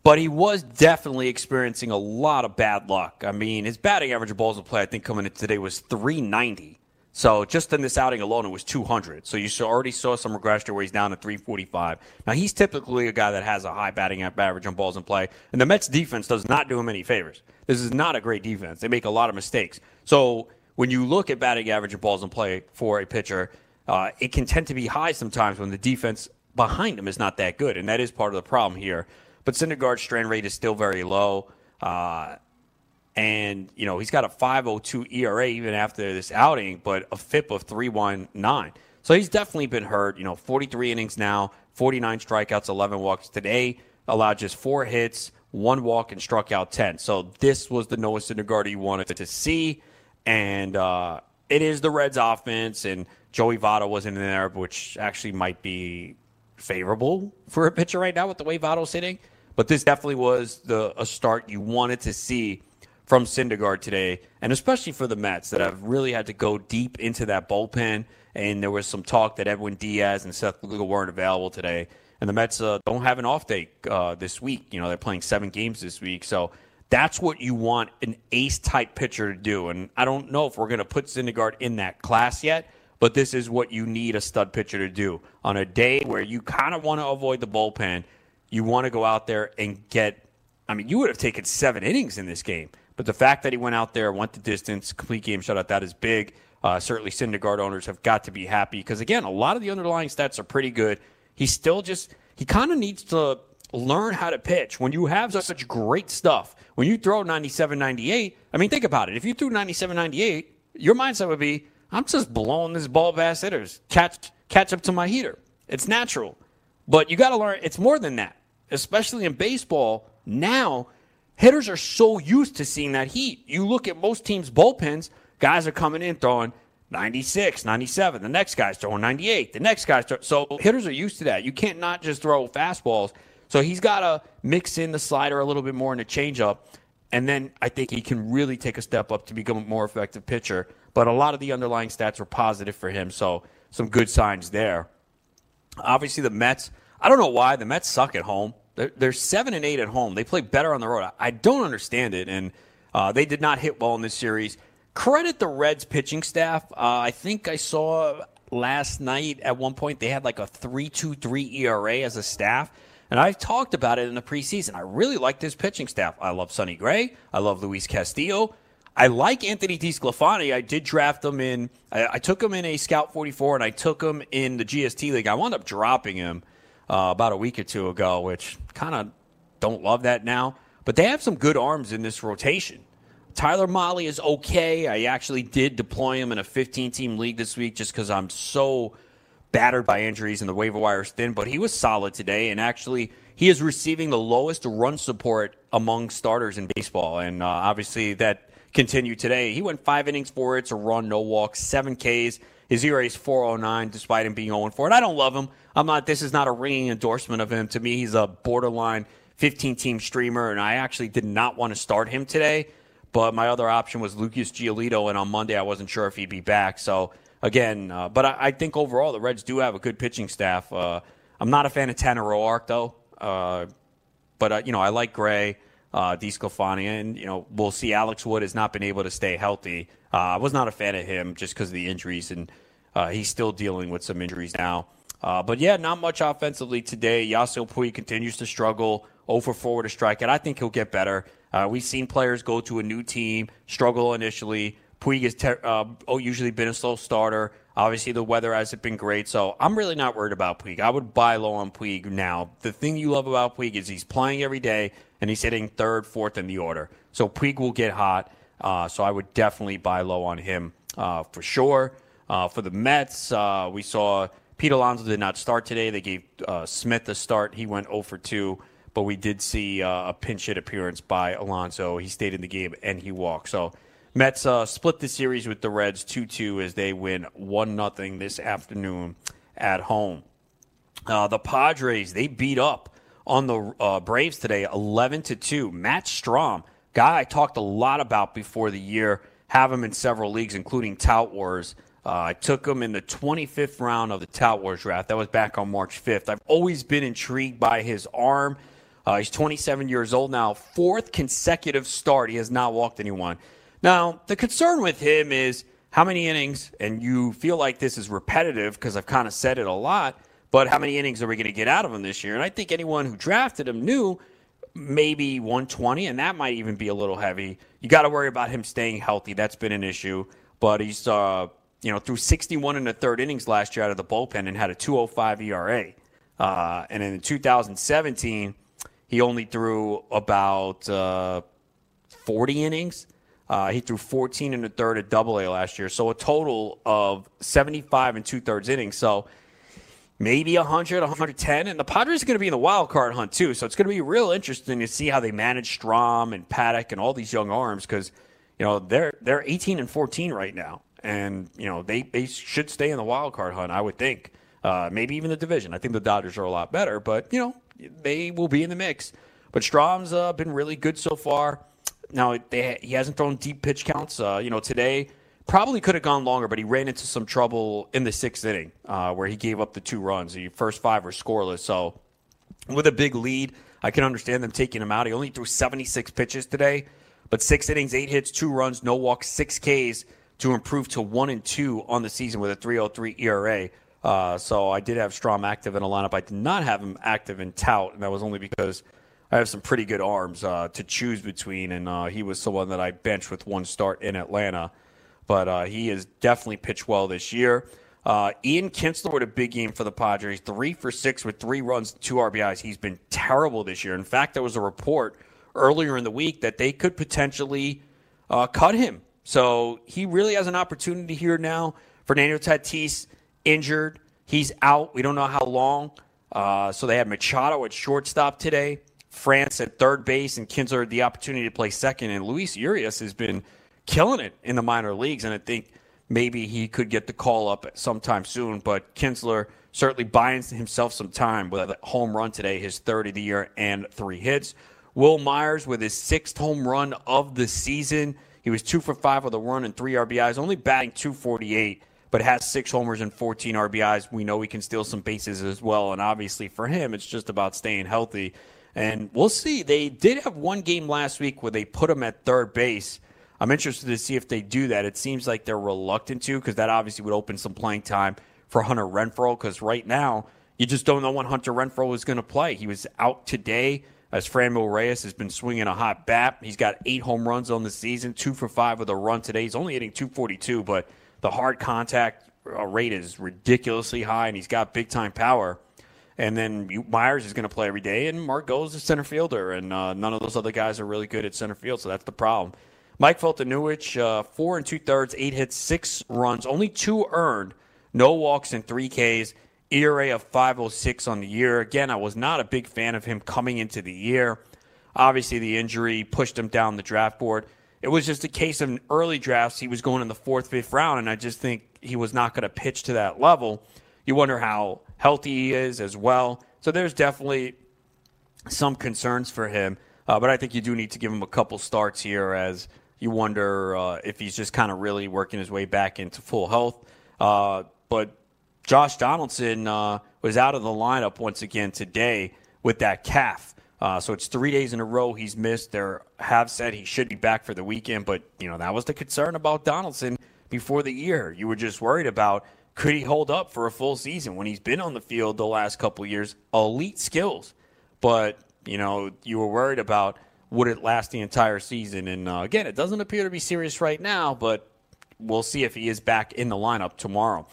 but he was definitely experiencing a lot of bad luck. I mean, his batting average of balls in play, I think, coming in today was 390. So just in this outing alone, it was 200. So you already saw some regression where he's down to 345. Now he's typically a guy that has a high batting average on balls in play, and the Mets defense does not do him any favors. This is not a great defense. They make a lot of mistakes. So when you look at batting average of balls in play for a pitcher, uh, it can tend to be high sometimes when the defense behind him is not that good, and that is part of the problem here. But Syndergaard's strand rate is still very low. Uh, and, you know, he's got a 5.02 ERA even after this outing, but a FIP of 3.19. So he's definitely been hurt. You know, 43 innings now, 49 strikeouts, 11 walks today, allowed just four hits, one walk, and struck out 10. So this was the Noah Syndergaard you wanted to see. And uh, it is the Reds offense, and Joey Votto wasn't in there, which actually might be favorable for a pitcher right now with the way Votto's hitting. But this definitely was the a start you wanted to see from Syndergaard today, and especially for the Mets that have really had to go deep into that bullpen. And there was some talk that Edwin Diaz and Seth Lugo weren't available today. And the Mets uh, don't have an off day uh, this week. You know, they're playing seven games this week. So that's what you want an ace type pitcher to do. And I don't know if we're going to put Syndergaard in that class yet, but this is what you need a stud pitcher to do. On a day where you kind of want to avoid the bullpen, you want to go out there and get. I mean, you would have taken seven innings in this game, But the fact that he went out there, went the distance, complete game shutout, that is big. Uh, certainly, Syndergaard owners have got to be happy because, again, a lot of the underlying stats are pretty good. He still just, he kind of needs to learn how to pitch. When you have such great stuff, when you throw 97 98, I mean, think about it. If you threw 97 98, your mindset would be, I'm just blowing this ball past hitters, catch, catch up to my heater. It's natural. But you got to learn, it's more than that, especially in baseball. Now, hitters are so used to seeing that heat. You look at most teams' bullpens, Guys are coming in throwing 96, 97. The next guy's throwing 98. The next guy's throwing. So hitters are used to that. You can't not just throw fastballs. So he's got to mix in the slider a little bit more in a changeup. And then I think he can really take a step up to become a more effective pitcher. But a lot of the underlying stats were positive for him. So some good signs there. Obviously, the Mets, I don't know why. The Mets suck at home. They're, they're 7 and 8 at home. They play better on the road. I don't understand it. And uh, they did not hit well in this series credit the Reds pitching staff. Uh, I think I saw last night at one point they had like a 3.23 ERA as a staff. And I've talked about it in the preseason. I really like this pitching staff. I love Sonny Gray. I love Luis Castillo. I like Anthony DeSclafani. I did draft him in. I, I, took him in a Scout 44, and I took him in the GST league. I wound up dropping him uh, about a week or two ago, which kind of don't love that now. But they have some good arms in this rotation. Tyler Mahle is okay. I actually did deploy him in a 15 team league this week just because I'm so battered by injuries and the waiver wire is thin, but he was solid today. And actually, he is receiving the lowest run support among starters in baseball. And uh, obviously, that continued today. He went five innings for it, a run, no walks, seven Ks. His ERA is 409 despite him being 0 4. And I don't love him. I'm not, this is not a ringing endorsement of him. To me, he's a borderline 15 team streamer, and I actually did not want to start him today. But my other option was Lucas Giolito, and on Monday I wasn't sure if he'd be back. So again, uh, but I, I, think overall the Reds do have a good pitching staff. Uh, I'm not a fan of Tanner Roark though, uh, but uh, you know I like Gray, uh, DeSclafani, and you know we'll see. Alex Wood has not been able to stay healthy. Uh, I was not a fan of him just because of the injuries, and uh, he's still dealing with some injuries now. but yeah, not much offensively today. Yasiel Puig continues to struggle. 0 for 4 to strike and I think he'll get better. We've seen players go to a new team, struggle initially. Puig has ter- uh, oh, usually been a slow starter. Obviously, the weather hasn't been great, so I'm really not worried about Puig. I would buy low on Puig now. The thing you love about Puig is he's playing every day and he's hitting third, fourth in the order. So Puig will get hot. Uh, so I would definitely buy low on him uh, for sure. Uh, for the Mets, uh, we saw Pete Alonso did not start today. They gave uh, Smith a start. He went 0 for 2 but we did see uh, a pinch hit appearance by Alonso. He stayed in the game and he walked. So Mets uh, split the series with the Reds 2 2 as they win 1 0 this afternoon at home. Uh, the Padres, they beat up on the uh, Braves today 11 to 2. Matt Strahm, guy I talked a lot about before the year, have him in several leagues, including Tout Wars. Uh, I took him in the 25th round of the Tout Wars draft. That was back on March 5th. I've always been intrigued by his arm uh, he's 27 years old now. Fourth consecutive start. He has not walked anyone. Now, the concern with him is how many innings, and you feel like this is repetitive because I've kind of said it a lot, but how many innings are we going to get out of him this year? And I think anyone who drafted him knew maybe 120, and that might even be a little heavy. You got to worry about him staying healthy. That's been an issue. But he's, uh, you know, through 61 in the third innings last year out of the bullpen and had a 205 ERA. Uh, and in 2017, he only threw about uh, 40 innings. Uh, he threw 14 in the third at Double A last year, so a total of 75 and two thirds innings. So maybe 100, 110, and the Padres are going to be in the wild card hunt too. So it's going to be real interesting to see how they manage Strahm and Paddack and all these young arms because you know they're they're 18 and 14 right now, and you know they they should stay in the wild card hunt. I would think. Uh, maybe even the division. I think the Dodgers are a lot better, but you know they will be in the mix. But Strahm's uh, been really good so far. Now they, he hasn't thrown deep pitch counts. Uh, you know today probably could have gone longer, but he ran into some trouble in the sixth inning uh, where he gave up the two runs. The first five were scoreless. So with a big lead, I can understand them taking him out. He only threw 76 pitches today, but six innings, eight hits, two runs, no walks, six Ks to improve to one and two on the season with a 3.03 ERA. Uh, so I did have Strahm active in a lineup. I did not have him active in Tout, and that was only because I have some pretty good arms uh, to choose between, and uh, he was someone that I benched with one start in Atlanta. But uh, he has definitely pitched well this year. Uh, Ian Kinsler with a big game for the Padres, three for six with three runs, two RBIs. He's been terrible this year. In fact, there was a report earlier in the week that they could potentially uh, cut him. So he really has an opportunity here now. Fernando Tatis injured. He's out. We don't know how long. Uh, so they had Machado at shortstop today. France at third base and Kinsler the opportunity to play second. And Luis Urias has been killing it in the minor leagues. And I think maybe he could get the call up sometime soon. But Kinsler certainly buying himself some time with a home run today, his third of the year, and three hits. Wil Myers with his sixth home run of the season. He was two for five with a run and three RBIs, only batting 248, but has six homers and 14 RBIs. We know he can steal some bases as well. And obviously for him, it's just about staying healthy. And we'll see. They did have one game last week where they put him at third base. I'm interested to see if they do that. It seems like they're reluctant to because that obviously would open some playing time for Hunter Renfroe because right now you just don't know when Hunter Renfroe is going to play. He was out today as Franmil Reyes has been swinging a hot bat. He's got eight home runs on the season, two for five with a run today. He's only hitting 242, but the hard contact uh, rate is ridiculously high, and he's got big time power. And then Myers is going to play every day, and Margot is a center fielder, and uh, none of those other guys are really good at center field, so that's the problem. Mike Foltynewicz, uh, four and two thirds, eight hits, six runs, only two earned, no walks, and three Ks. ERA of 506 on the year. Again, I was not a big fan of him coming into the year. Obviously, the injury pushed him down the draft board. It was just a case of early drafts. He was going in the fourth, fifth round, and I just think he was not going to pitch to that level. You wonder how healthy he is as well. So there's definitely some concerns for him. Uh, but I think you do need to give him a couple starts here as you wonder uh, if he's just kind of really working his way back into full health. Uh, but Josh Donaldson uh, was out of the lineup once again today with that calf. Uh, so it's three days in a row he's missed. There have said he should be back for the weekend, but you know that was the concern about Donaldson before the year. You were just worried about could he hold up for a full season when he's been on the field the last couple years. Elite skills, but you know you were worried about would it last the entire season. And uh, again, it doesn't appear to be serious right now, but we'll see if he is back in the lineup tomorrow.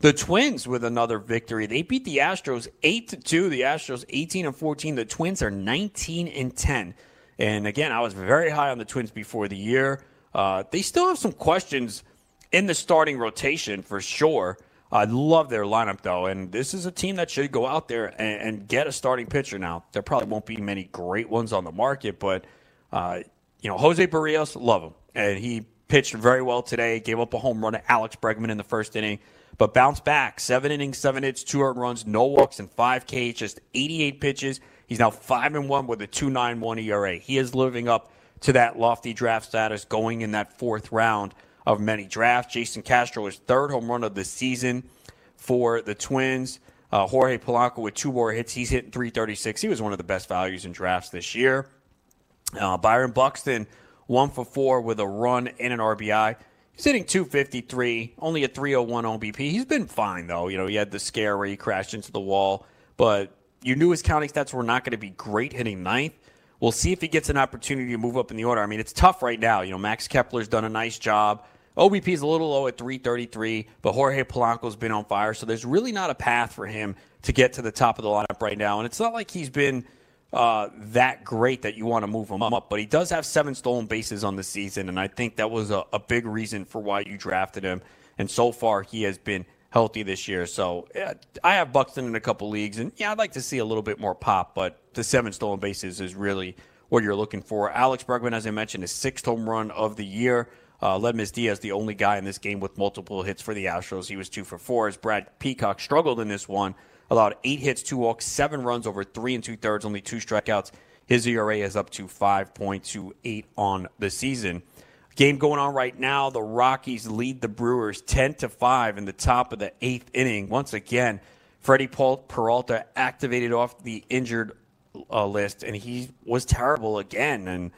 The Twins with another victory. They beat the Astros 8 to 2. The Astros 18 and 14. The Twins are 19 and 10. And again, I was very high on the Twins before the year. Uh, they still have some questions in the starting rotation for sure. I love their lineup though, and this is a team that should go out there and, and get a starting pitcher. Now, there probably won't be many great ones on the market, but uh, you know, Jose Berrios, love him, and he pitched very well today. Gave up a home run to Alex Bregman in the first inning but bounced back. Seven innings, seven hits, two earned runs, no walks, and five Ks, just 88 pitches. He's now 5 and 1 with a 2.91 ERA. He is living up to that lofty draft status going in that fourth round of many drafts. Jason Castro is third home run of the season for the Twins. Uh, Jorge Polanco with two more hits. He's hitting 336. He was one of the best values in drafts this year. Uh, Byron Buxton, one for four with a run and an RBI. He's hitting 253, only a 301 OBP. He's been fine, though. You know, he had the scare where he crashed into the wall, but you knew his counting stats were not going to be great hitting ninth. We'll see if he gets an opportunity to move up in the order. I mean, it's tough right now. You know, Max Kepler's done a nice job. OBP is a little low at 333, but Jorge Polanco's been on fire, so there's really not a path for him to get to the top of the lineup right now. And it's not like he's been – uh, that great that you want to move him up. But he does have seven stolen bases on the season, and I think that was a, a big reason for why you drafted him. And so far, he has been healthy this year. So yeah, I have Buxton in a couple leagues, and yeah, I'd like to see a little bit more pop, but the seven stolen bases is really what you're looking for. Alex Bregman, as I mentioned, is sixth home run of the year. Uh, Aledmys Diaz, the only guy in this game with multiple hits for the Astros. He was two for four as Brad Peacock struggled in this one allowed eight hits, two walks, seven runs over three and two thirds, only two strikeouts. His ERA is up to 5.28 on the season. Game going on right now. The Rockies lead the Brewers 10 to 5 in the top of the eighth inning. Once again, Freddy Peralta activated off the injured uh, list, and he was terrible again. And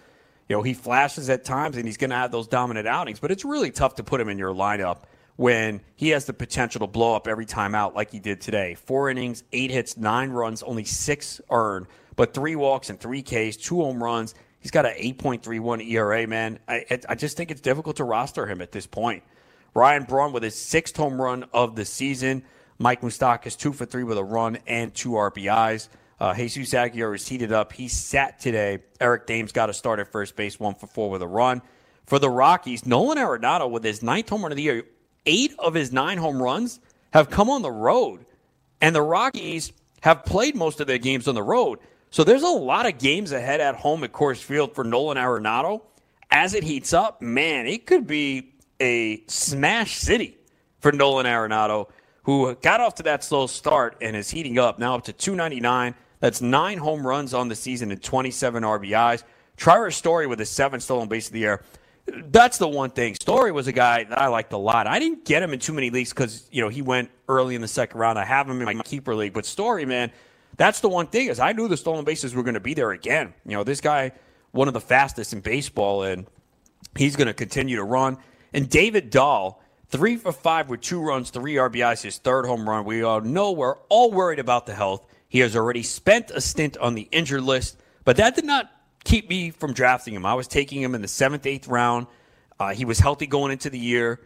you know he flashes at times, and he's going to have those dominant outings. But it's really tough to put him in your lineup when he has the potential to blow up every time out like he did today. Four innings, eight hits, nine runs, only six earned, but three walks and three Ks, two home runs. He's got an 8.31 ERA, man. I, I just think it's difficult to roster him at this point. Ryan Braun with his sixth home run of the season. Mike Moustakas two for three with a run and two RBIs. Uh, Jesus Aguilar is heated up. He sat today. Eric Thames got a start at first base, one for four with a run. For the Rockies, Nolan Arenado with his ninth home run of the year, eight of his nine home runs have come on the road. And the Rockies have played most of their games on the road. So there's a lot of games ahead at home at Coors Field for Nolan Arenado. As it heats up, man, it could be a smash city for Nolan Arenado, who got off to that slow start and is heating up now up to 299. That's nine home runs on the season and 27 RBIs. Trevor Story with his seven stolen base of the year. That's the one thing. Story was a guy that I liked a lot. I didn't get him in too many leagues because you know he went early in the second round. I have him in my keeper league, but Story, man, that's the one thing is I knew the stolen bases were going to be there again. You know, this guy, one of the fastest in baseball, and he's going to continue to run. And David Dahl, three for five with two runs, three RBIs, his third home run. We all know we're all worried about the health. He has already spent a stint on the injured list, but that did not keep me from drafting him. I was taking him in the seventh, eighth round. Uh, he was healthy going into the year.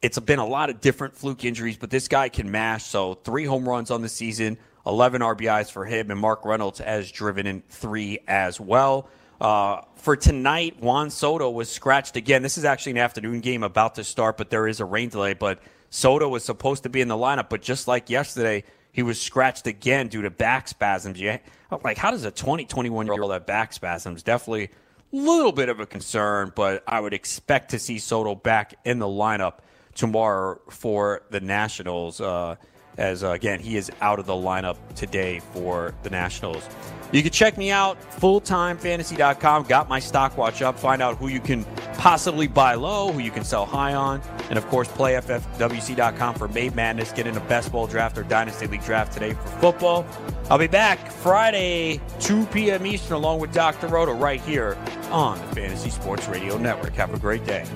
It's been a lot of different fluke injuries, but this guy can mash. So three home runs on the season, 11 RBIs for him, and Mark Reynolds has driven in three as well. Uh, for tonight, Juan Soto was scratched again. This is actually an afternoon game about to start, but there is a rain delay. But Soto was supposed to be in the lineup, but just like yesterday, he was scratched again due to back spasms. Yeah, like how does a 20, 21 year old have back spasms? Definitely a little bit of a concern, but I would expect to see Soto back in the lineup tomorrow for the Nationals. Uh, as uh, again, he is out of the lineup today for the Nationals. You can check me out, fulltimefantasy.com. Got my stock watch up. Find out who you can possibly buy low, who you can sell high on. And of course, playffwc.com for May Madness. Get in a best ball draft or dynasty league draft today for football. I'll be back Friday, 2 p.m. Eastern, along with Dr. Roto right here on the Fantasy Sports Radio Network. Have a great day.